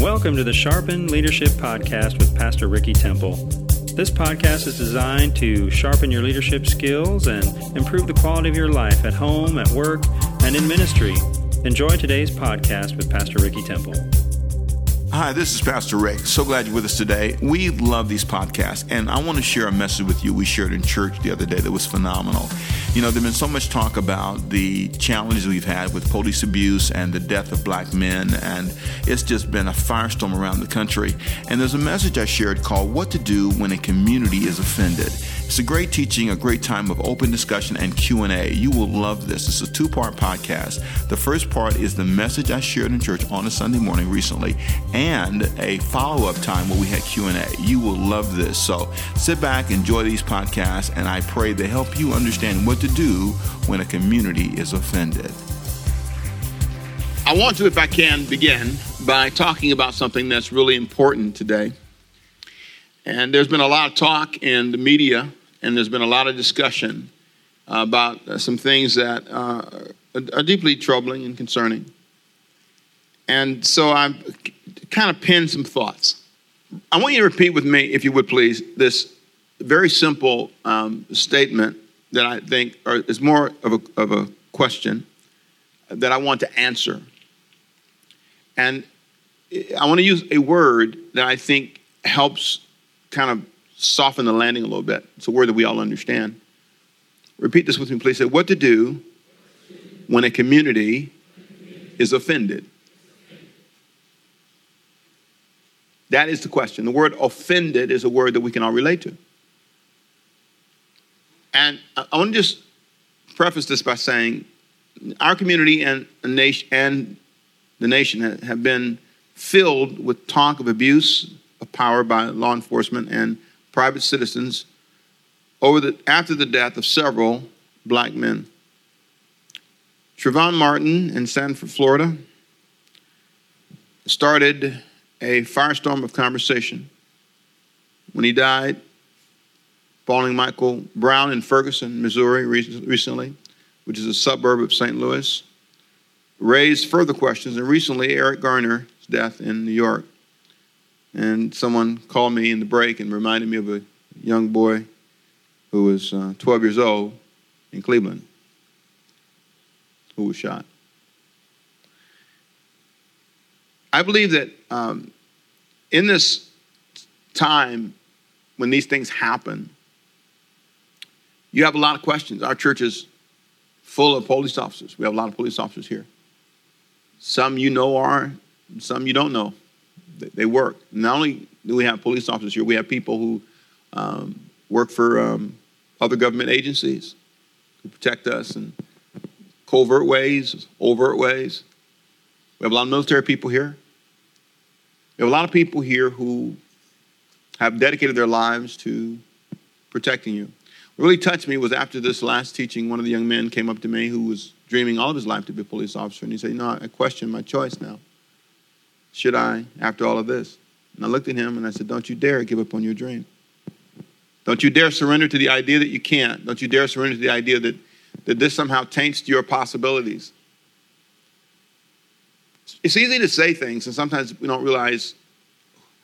Welcome to the Sharpen Leadership Podcast with Pastor Ricky Temple. This podcast is designed to sharpen your leadership skills and improve the quality of your life at home, at work, and in ministry. Enjoy today's podcast with Pastor Ricky Temple. Hi, this is Pastor Rick. So glad you're with us today. We love these podcasts, and I want to share a message with you we shared in church the other day that was phenomenal. You know, there's been so much talk about the challenges we've had with police abuse and the death of black men, and it's just been a firestorm around the country. And there's a message I shared called What to Do When a Community is Offended. It's a great teaching, a great time of open discussion and Q&A. You will love this. It's a two-part podcast. The first part is the message I shared in church on a Sunday morning recently, and a follow-up time where we had Q&A. You will love this. So sit back, enjoy these podcasts, and I pray they help you understand what to do when a community is offended. I want to, if I can, begin by talking about something that's really important today. And there's been a lot of talk in the media, and there's been a lot of discussion about some things that uh, are deeply troubling and concerning. And so I've kind of pinned some thoughts. I want you to repeat with me, if you would please, this very simple um, statement that I think are, is more of a, of a question that I want to answer. And I want to use a word that I think helps kind of soften the landing a little bit. It's a word that we all understand. Repeat this with me, please. Say, what to do when a community is offended. That is the question. The word offended is a word that we can all relate to. And I want to just preface this by saying our community and, and the nation have been filled with talk of abuse of power by law enforcement and private citizens over the, after the death of several black men. Trayvon Martin in Sanford, Florida, started a firestorm of conversation. When he died, Falling Michael Brown in Ferguson, Missouri, recently, which is a suburb of St. Louis, raised further questions. And recently, Eric Garner's death in New York. And someone called me in the break and reminded me of a young boy who was uh, 12 years old in Cleveland who was shot. I believe that um, in this time when these things happen, you have a lot of questions. Our church is full of police officers. We have a lot of police officers here. Some you know are, some you don't know. They work. Not only do we have police officers here, we have people who um, work for um, other government agencies who protect us in covert ways, overt ways. We have a lot of military people here. We have a lot of people here who have dedicated their lives to protecting you. Really touched me was after this last teaching, one of the young men came up to me who was dreaming all of his life to be a police officer, and he said, You know, I question my choice now. Should I, after all of this? And I looked at him and I said, Don't you dare give up on your dream. Don't you dare surrender to the idea that you can't. Don't you dare surrender to the idea that, that this somehow taints your possibilities. It's easy to say things, and sometimes we don't realize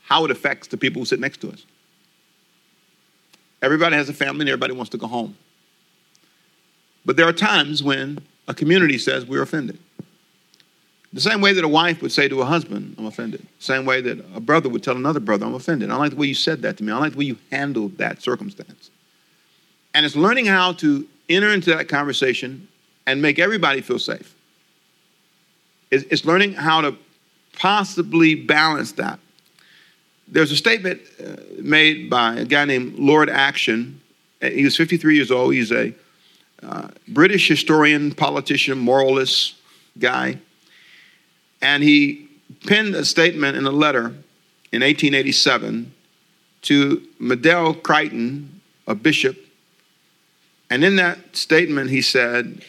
how it affects the people who sit next to us. Everybody has a family and everybody wants to go home. But there are times when a community says we're offended. The same way that a wife would say to a husband, I'm offended. Same way that a brother would tell another brother, I'm offended. I like the way you said that to me. I like the way you handled that circumstance. And it's learning how to enter into that conversation and make everybody feel safe. It's learning how to possibly balance that. There's a statement uh, made by a guy named Lord Acton. Uh, he was 53 years old. He's a uh, British historian, politician, moralist guy. And he penned a statement in a letter in 1887 to Mandell Creighton, a bishop. And in that statement, he said,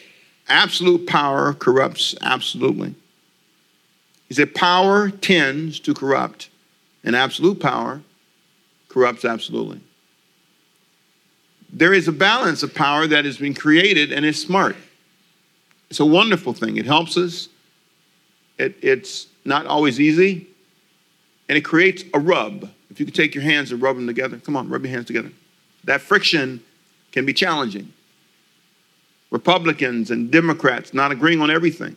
Absolute power corrupts absolutely. He said, Power tends to corrupt and absolute power corrupts absolutely. There is a balance of power that has been created and is smart. It's a wonderful thing. It helps us. It, it's not always easy. and it creates a rub. If you could take your hands and rub them together, come on, rub your hands together. That friction can be challenging. Republicans and Democrats not agreeing on everything.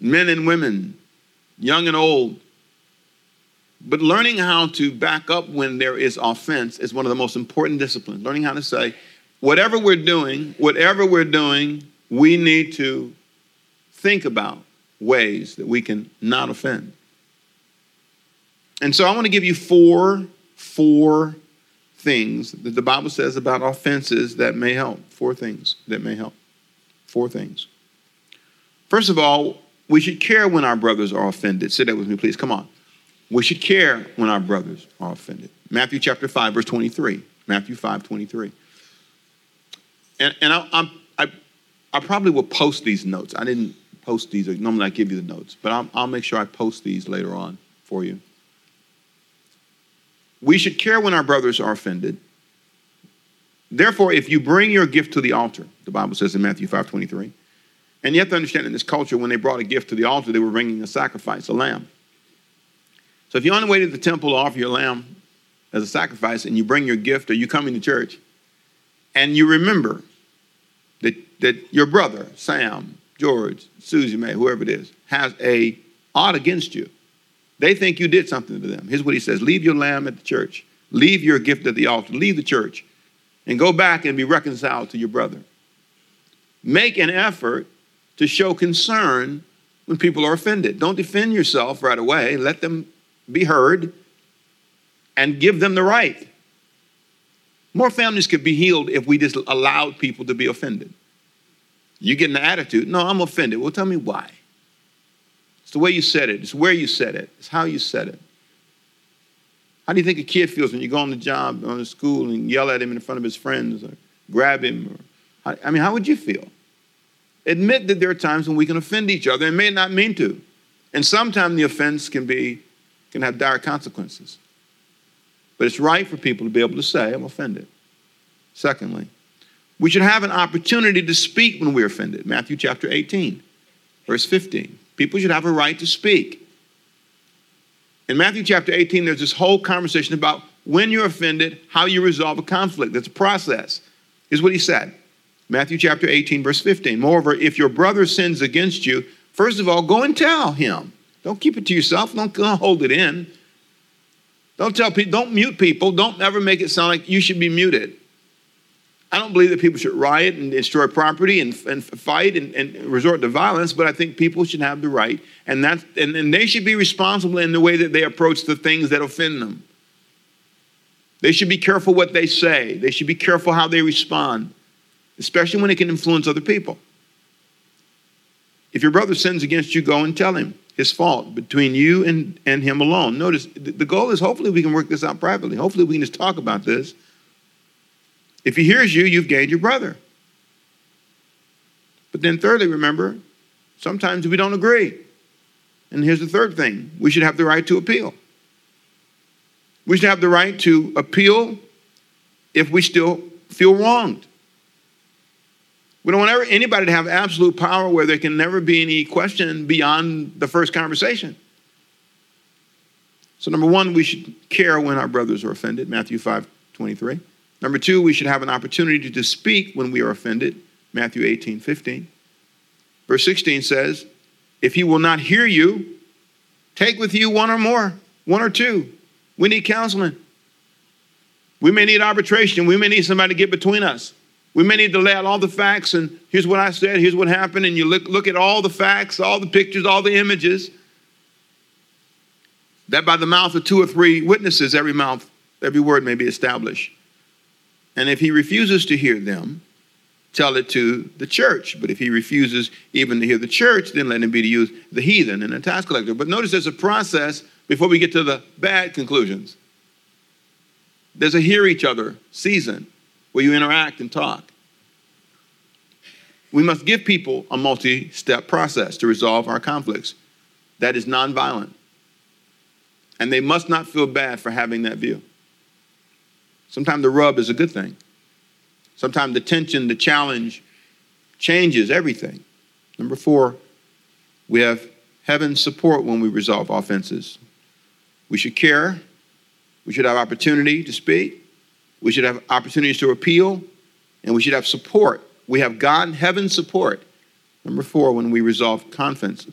Men and women, young and old. But learning how to back up when there is offense is one of the most important disciplines. Learning how to say, whatever we're doing, whatever we're doing, we need to think about ways that we can not offend. And so I want to give you four, four things that the Bible says about offenses that may help. Four things that may help. Four things. First of all, we should care when our brothers are offended. Say that with me, please. Come on. We should care when our brothers are offended. Matthew chapter 5, verse 23. Matthew 5, 23. And, and I, I'm, I, I probably will post these notes. I didn't post these. Normally I give you the notes, but I'll, I'll make sure I post these later on for you. We should care when our brothers are offended. Therefore, if you bring your gift to the altar, the Bible says in Matthew 5 23, and you have to understand in this culture, when they brought a gift to the altar, they were bringing a sacrifice, a lamb. So if you're on the way to the temple to offer your lamb as a sacrifice and you bring your gift or you come into church and you remember that, that your brother, Sam, George, Susie May, whoever it is, has a odd against you, they think you did something to them. Here's what he says Leave your lamb at the church, leave your gift at the altar, leave the church, and go back and be reconciled to your brother. Make an effort to show concern when people are offended. Don't defend yourself right away. Let them be heard and give them the right. More families could be healed if we just allowed people to be offended. You get an attitude, no, I'm offended. Well, tell me why It's the way you said it, it's where you said it, it's how you said it. How do you think a kid feels when you go on the job, on the school, and yell at him in front of his friends or grab him? Or, I mean, how would you feel? Admit that there are times when we can offend each other and may not mean to. And sometimes the offense can be can have dire consequences. But it's right for people to be able to say, I'm offended. Secondly, we should have an opportunity to speak when we're offended. Matthew chapter 18, verse 15. People should have a right to speak. In Matthew chapter 18, there's this whole conversation about when you're offended, how you resolve a conflict. That's a process. Here's what he said Matthew chapter 18, verse 15. Moreover, if your brother sins against you, first of all, go and tell him. Don't keep it to yourself. Don't, don't hold it in. Don't tell people, don't mute people. Don't ever make it sound like you should be muted. I don't believe that people should riot and destroy property and, and fight and, and, resort to violence, but I think people should have the right, and, that, and, and they should be responsible in the way that they approach the things that offend them. They should be careful what they say, they should be careful how they respond, especially when it can influence other people. If your brother sins against you, go and tell him his fault between you and, and him alone. Notice the goal is hopefully we can work this out privately. Hopefully we can just talk about this if he hears you, you've gained your brother. But then, thirdly, remember, sometimes we don't agree. And here's the third thing we should have the right to appeal. We should have the right to appeal if we still feel wronged. We don't want ever, anybody to have absolute power where there can never be any question beyond the first conversation. So, number one, we should care when our brothers are offended, Matthew 5 23. Number two, we should have an opportunity to speak when we are offended. Matthew 18, 15. Verse 16 says, If he will not hear you, take with you one or more, one or two. We need counseling. We may need arbitration. We may need somebody to get between us. We may need to lay out all the facts and here's what I said, here's what happened, and you look, look at all the facts, all the pictures, all the images. That by the mouth of two or three witnesses, every mouth, every word may be established. And if he refuses to hear them, tell it to the church. But if he refuses even to hear the church, then let him be to use the heathen and the tax collector. But notice there's a process before we get to the bad conclusions. There's a hear each other season where you interact and talk. We must give people a multi step process to resolve our conflicts that is nonviolent. And they must not feel bad for having that view. Sometimes the rub is a good thing. Sometimes the tension, the challenge changes everything. Number four, we have heaven's support when we resolve offenses. We should care. We should have opportunity to speak. We should have opportunities to appeal. And we should have support. We have God, heaven's support. Number four, when we resolve conflict.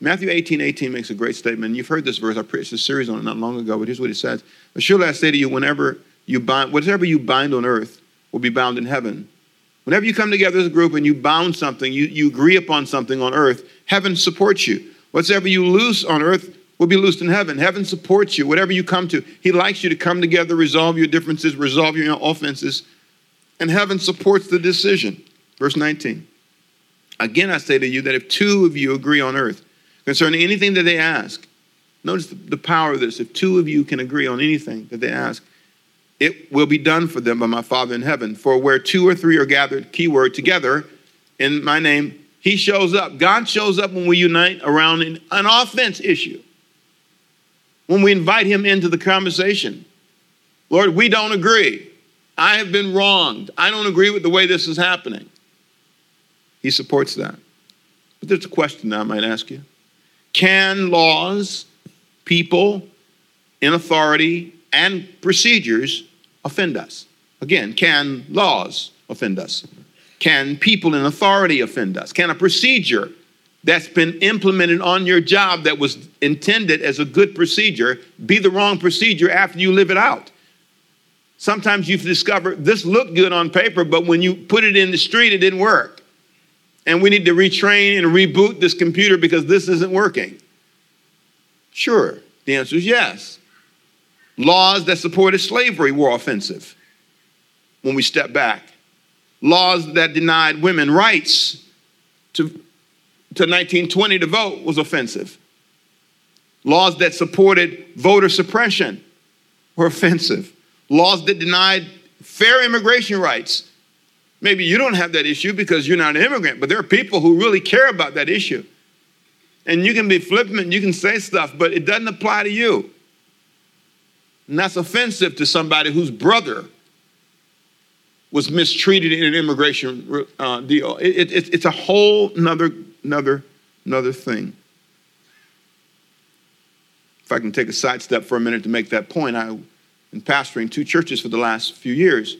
Matthew 18, 18 makes a great statement. You've heard this verse. I preached a series on it not long ago, but here's what it says. Surely I say to you, whenever you bind, whatever you bind on earth will be bound in heaven. Whenever you come together as a group and you bound something, you, you agree upon something on earth, heaven supports you. Whatever you loose on earth will be loosed in heaven. Heaven supports you, whatever you come to. He likes you to come together, resolve your differences, resolve your offenses, and heaven supports the decision. Verse 19. Again, I say to you that if two of you agree on earth concerning anything that they ask, notice the power of this. If two of you can agree on anything that they ask, it will be done for them by my Father in heaven. For where two or three are gathered, keyword, together in my name, he shows up. God shows up when we unite around an offense issue. When we invite him into the conversation. Lord, we don't agree. I have been wronged. I don't agree with the way this is happening. He supports that. But there's a question that I might ask you Can laws, people in authority, and procedures offend us? Again, can laws offend us? Can people in authority offend us? Can a procedure that's been implemented on your job that was intended as a good procedure be the wrong procedure after you live it out? Sometimes you've discovered this looked good on paper, but when you put it in the street, it didn't work. And we need to retrain and reboot this computer because this isn't working. Sure, the answer is yes. Laws that supported slavery were offensive when we step back. Laws that denied women rights to, to 1920 to vote was offensive. Laws that supported voter suppression were offensive. Laws that denied fair immigration rights. Maybe you don't have that issue because you're not an immigrant, but there are people who really care about that issue. And you can be flippant, you can say stuff, but it doesn't apply to you. And that's offensive to somebody whose brother was mistreated in an immigration uh, deal. It, it, it's a whole nother, another, another thing. If I can take a sidestep for a minute to make that point, I've been pastoring two churches for the last few years.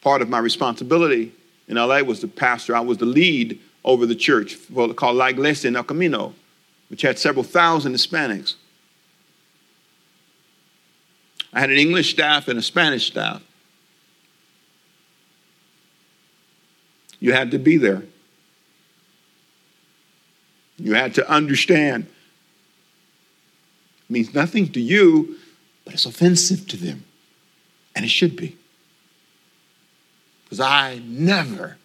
Part of my responsibility in LA was the pastor. I was the lead over the church called La Iglesia en el Camino, which had several thousand Hispanics. I had an English staff and a Spanish staff. You had to be there. You had to understand. It means nothing to you, but it's offensive to them. And it should be. Because I never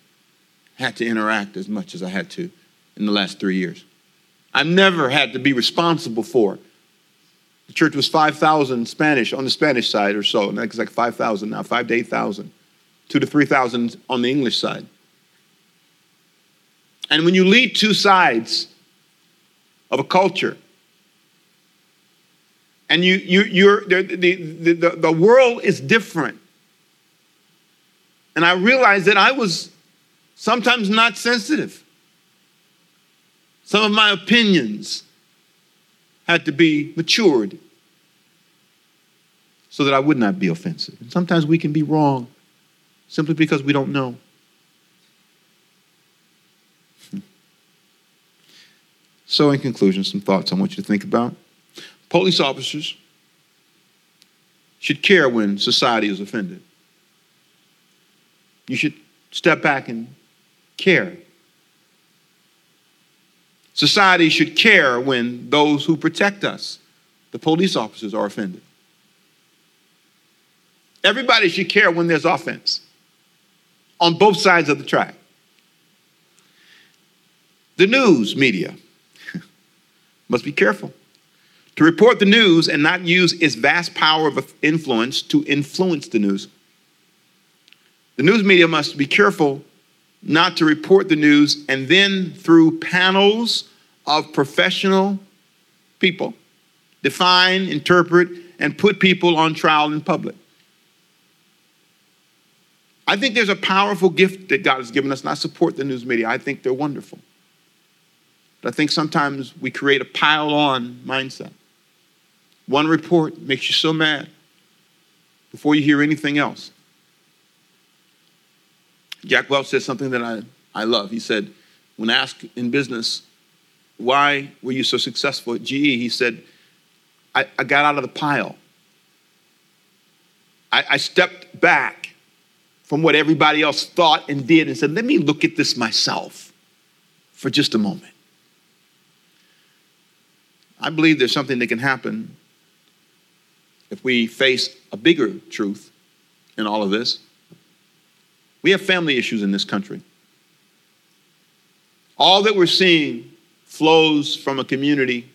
had to interact as much as I had to in the last three years. I've never had to be responsible for the church was 5,000 Spanish on the Spanish side or so. And it's like 5,000 now, 5 to 8,000. 2 to 3,000 on the English side. And when you lead two sides of a culture, and you, you, you're, the, the, the, the world is different. And I realized that I was sometimes not sensitive. Some of my opinions had to be matured so that I would not be offensive. And sometimes we can be wrong simply because we don't know. So, in conclusion, some thoughts I want you to think about. Police officers should care when society is offended. You should step back and care Society should care when those who protect us, the police officers, are offended. Everybody should care when there's offense on both sides of the track. The news media must be careful to report the news and not use its vast power of influence to influence the news. The news media must be careful not to report the news, and then through panels of professional people, define, interpret, and put people on trial in public. I think there's a powerful gift that God has given us, and I support the news media. I think they're wonderful. But I think sometimes we create a pile on mindset. One report makes you so mad before you hear anything else. Jack Welch said something that I, I love. He said, when asked in business, why were you so successful at GE? He said, I, I got out of the pile. I, I stepped back from what everybody else thought and did and said, let me look at this myself for just a moment. I believe there's something that can happen if we face a bigger truth in all of this. We have family issues in this country. All that we're seeing flows from a community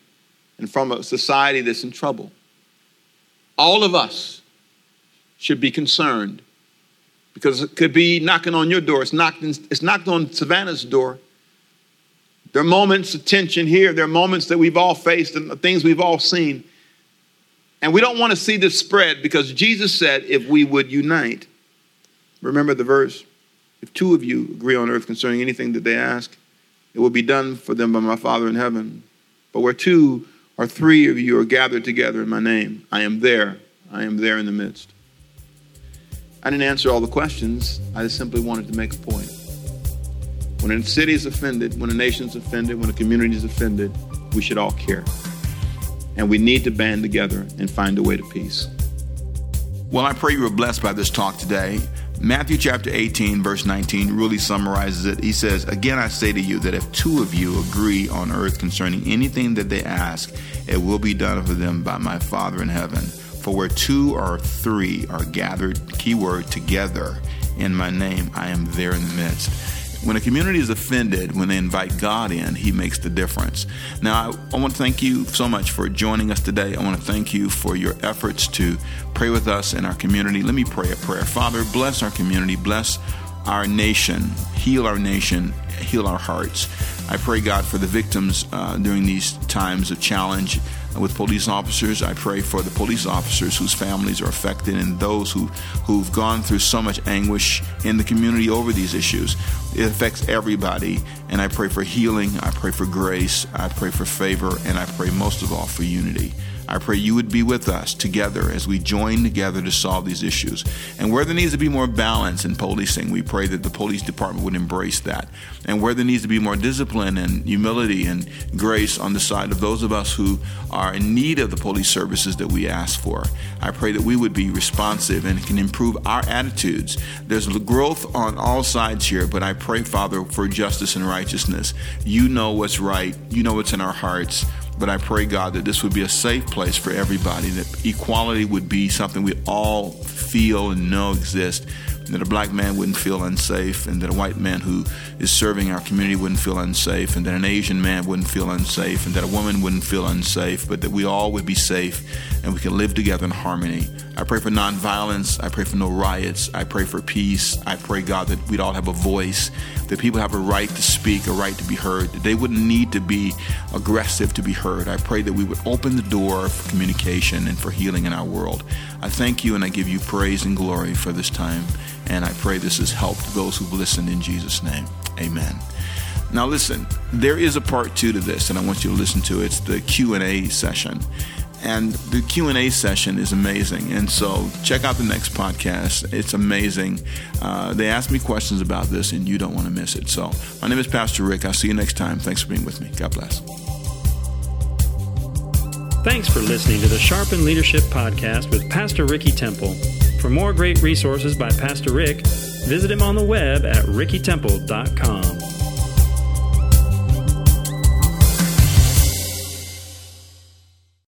and from a society that's in trouble. All of us should be concerned because it could be knocking on your door. It's knocked, it's knocked on Savannah's door. There are moments of tension here. There are moments that we've all faced and things we've all seen. And we don't want to see this spread because Jesus said if we would unite, remember the verse, if two of you agree on earth concerning anything that they ask, it will be done for them by my Father in heaven. But where two or three of you are gathered together in my name, I am there. I am there in the midst. I didn't answer all the questions. I just simply wanted to make a point. When a city is offended, when a nation is offended, when a community is offended, we should all care. And we need to band together and find a way to peace. Well, I pray you were blessed by this talk today. Matthew chapter 18, verse 19 really summarizes it. He says, Again, I say to you that if two of you agree on earth concerning anything that they ask, it will be done for them by my Father in heaven. For where two or three are gathered, keyword, together in my name, I am there in the midst. When a community is offended, when they invite God in, He makes the difference. Now, I, I, want to thank you so much for joining us today. I want to thank you for your efforts to pray with us in our community. Let me pray a prayer. Father, bless our community, bless our nation, heal our nation, heal our hearts. I pray, God, for the victims uh, during these times of challenge with police officers. I pray for the police officers whose families are affected and those who, who've gone through so much anguish in the community over these issues. It affects everybody. And I pray for healing. I pray for grace. I pray for favor. And I pray most of all for unity. I pray you would be with us together as we join together to solve these issues. And where there needs to be more balance in policing, we pray that the police department would embrace that. And where there needs to be more discipline and humility and grace on the side of those of us who are in need of the police services that we ask for, I pray that we would be responsive and can improve our attitudes. There's growth on all sides here, but I pray, Father, for justice and righteousness. You know what's right, you know what's in our hearts. But I pray, God, that this would be a safe place for everybody, that equality would be something we all feel and know exists, that a black man wouldn't feel unsafe, and that a white man who is serving our community wouldn't feel unsafe, and that an Asian man wouldn't feel unsafe, and that a woman wouldn't feel unsafe, but that we all would be safe and we can live together in harmony. I pray for nonviolence. I pray for no riots. I pray for peace. I pray, God, that we'd all have a voice, that people have a right to speak, a right to be heard, that they wouldn't need to be aggressive to be heard. I pray that we would open the door for communication and for healing in our world. I thank you and I give you praise and glory for this time. And I pray this has helped those who've listened in Jesus' name. Amen. Now listen, there is a part two to this, and I want you to listen to it. It's the Q&A session. And the q&a session is amazing. And so check out the next podcast. It's amazing. Uh, they ask me questions about this and you don't want to miss it. So my name is pastor rick. I'll see you next time. Thanks for being with me. God bless. Thanks for listening to the sharpen leadership podcast with pastor ricky temple for more great resources by pastor rick visit him on the web at rickytemple.com